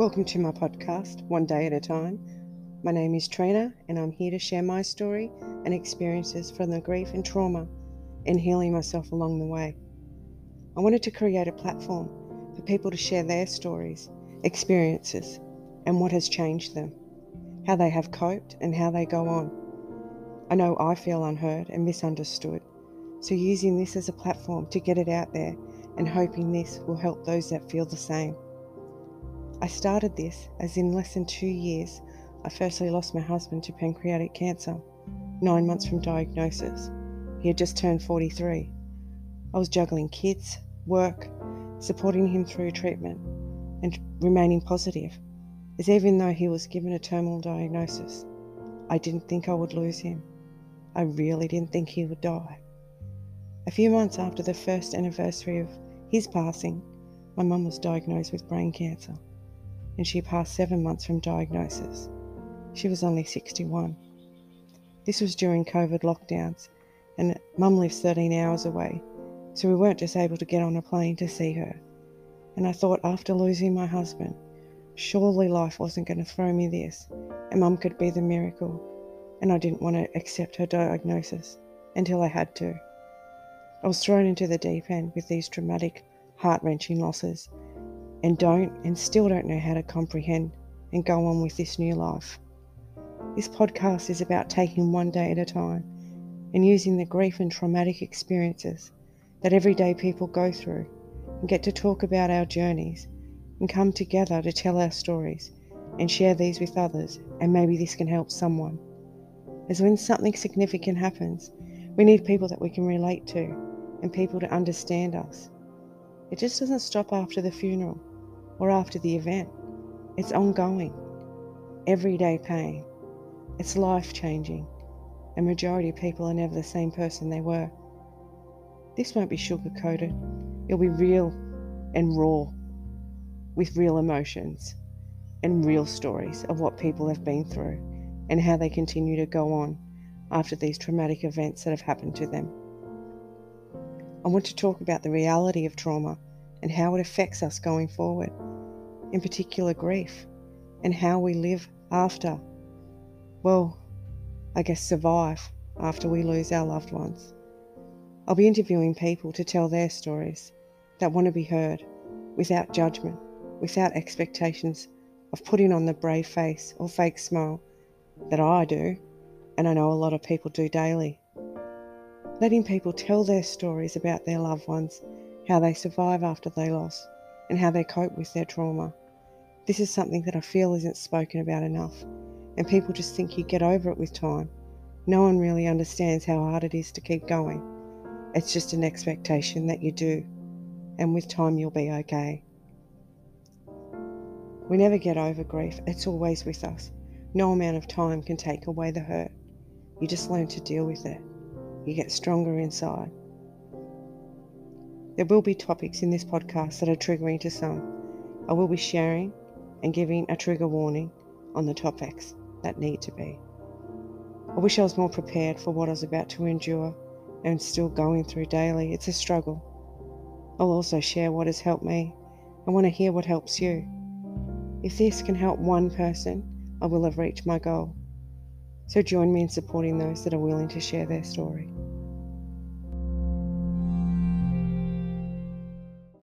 Welcome to my podcast, One Day at a Time. My name is Trina, and I'm here to share my story and experiences from the grief and trauma and healing myself along the way. I wanted to create a platform for people to share their stories, experiences, and what has changed them, how they have coped, and how they go on. I know I feel unheard and misunderstood, so using this as a platform to get it out there and hoping this will help those that feel the same. I started this as in less than two years, I firstly lost my husband to pancreatic cancer, nine months from diagnosis. He had just turned 43. I was juggling kids, work, supporting him through treatment, and remaining positive, as even though he was given a terminal diagnosis, I didn't think I would lose him. I really didn't think he would die. A few months after the first anniversary of his passing, my mum was diagnosed with brain cancer and she passed seven months from diagnosis. She was only 61. This was during COVID lockdowns, and mum lives 13 hours away, so we weren't just able to get on a plane to see her. And I thought after losing my husband, surely life wasn't going to throw me this, and mum could be the miracle. And I didn't want to accept her diagnosis until I had to. I was thrown into the deep end with these dramatic, heart wrenching losses and don't and still don't know how to comprehend and go on with this new life. This podcast is about taking one day at a time and using the grief and traumatic experiences that everyday people go through and get to talk about our journeys and come together to tell our stories and share these with others, and maybe this can help someone. As when something significant happens, we need people that we can relate to and people to understand us. It just doesn't stop after the funeral or after the event. It's ongoing, everyday pain. It's life changing, and majority of people are never the same person they were. This won't be sugar coated, it'll be real and raw, with real emotions and real stories of what people have been through and how they continue to go on after these traumatic events that have happened to them. I want to talk about the reality of trauma and how it affects us going forward in particular grief, and how we live after. Well, I guess survive after we lose our loved ones. I'll be interviewing people to tell their stories that want to be heard without judgment, without expectations of putting on the brave face or fake smile that I do, and I know a lot of people do daily. Letting people tell their stories about their loved ones, how they survive after they lost, and how they cope with their trauma. This is something that I feel isn't spoken about enough, and people just think you get over it with time. No one really understands how hard it is to keep going. It's just an expectation that you do, and with time you'll be okay. We never get over grief, it's always with us. No amount of time can take away the hurt. You just learn to deal with it. You get stronger inside. There will be topics in this podcast that are triggering to some. I will be sharing and giving a trigger warning on the topics that need to be. I wish I was more prepared for what I was about to endure and still going through daily. It's a struggle. I'll also share what has helped me. I want to hear what helps you. If this can help one person, I will have reached my goal. So join me in supporting those that are willing to share their story.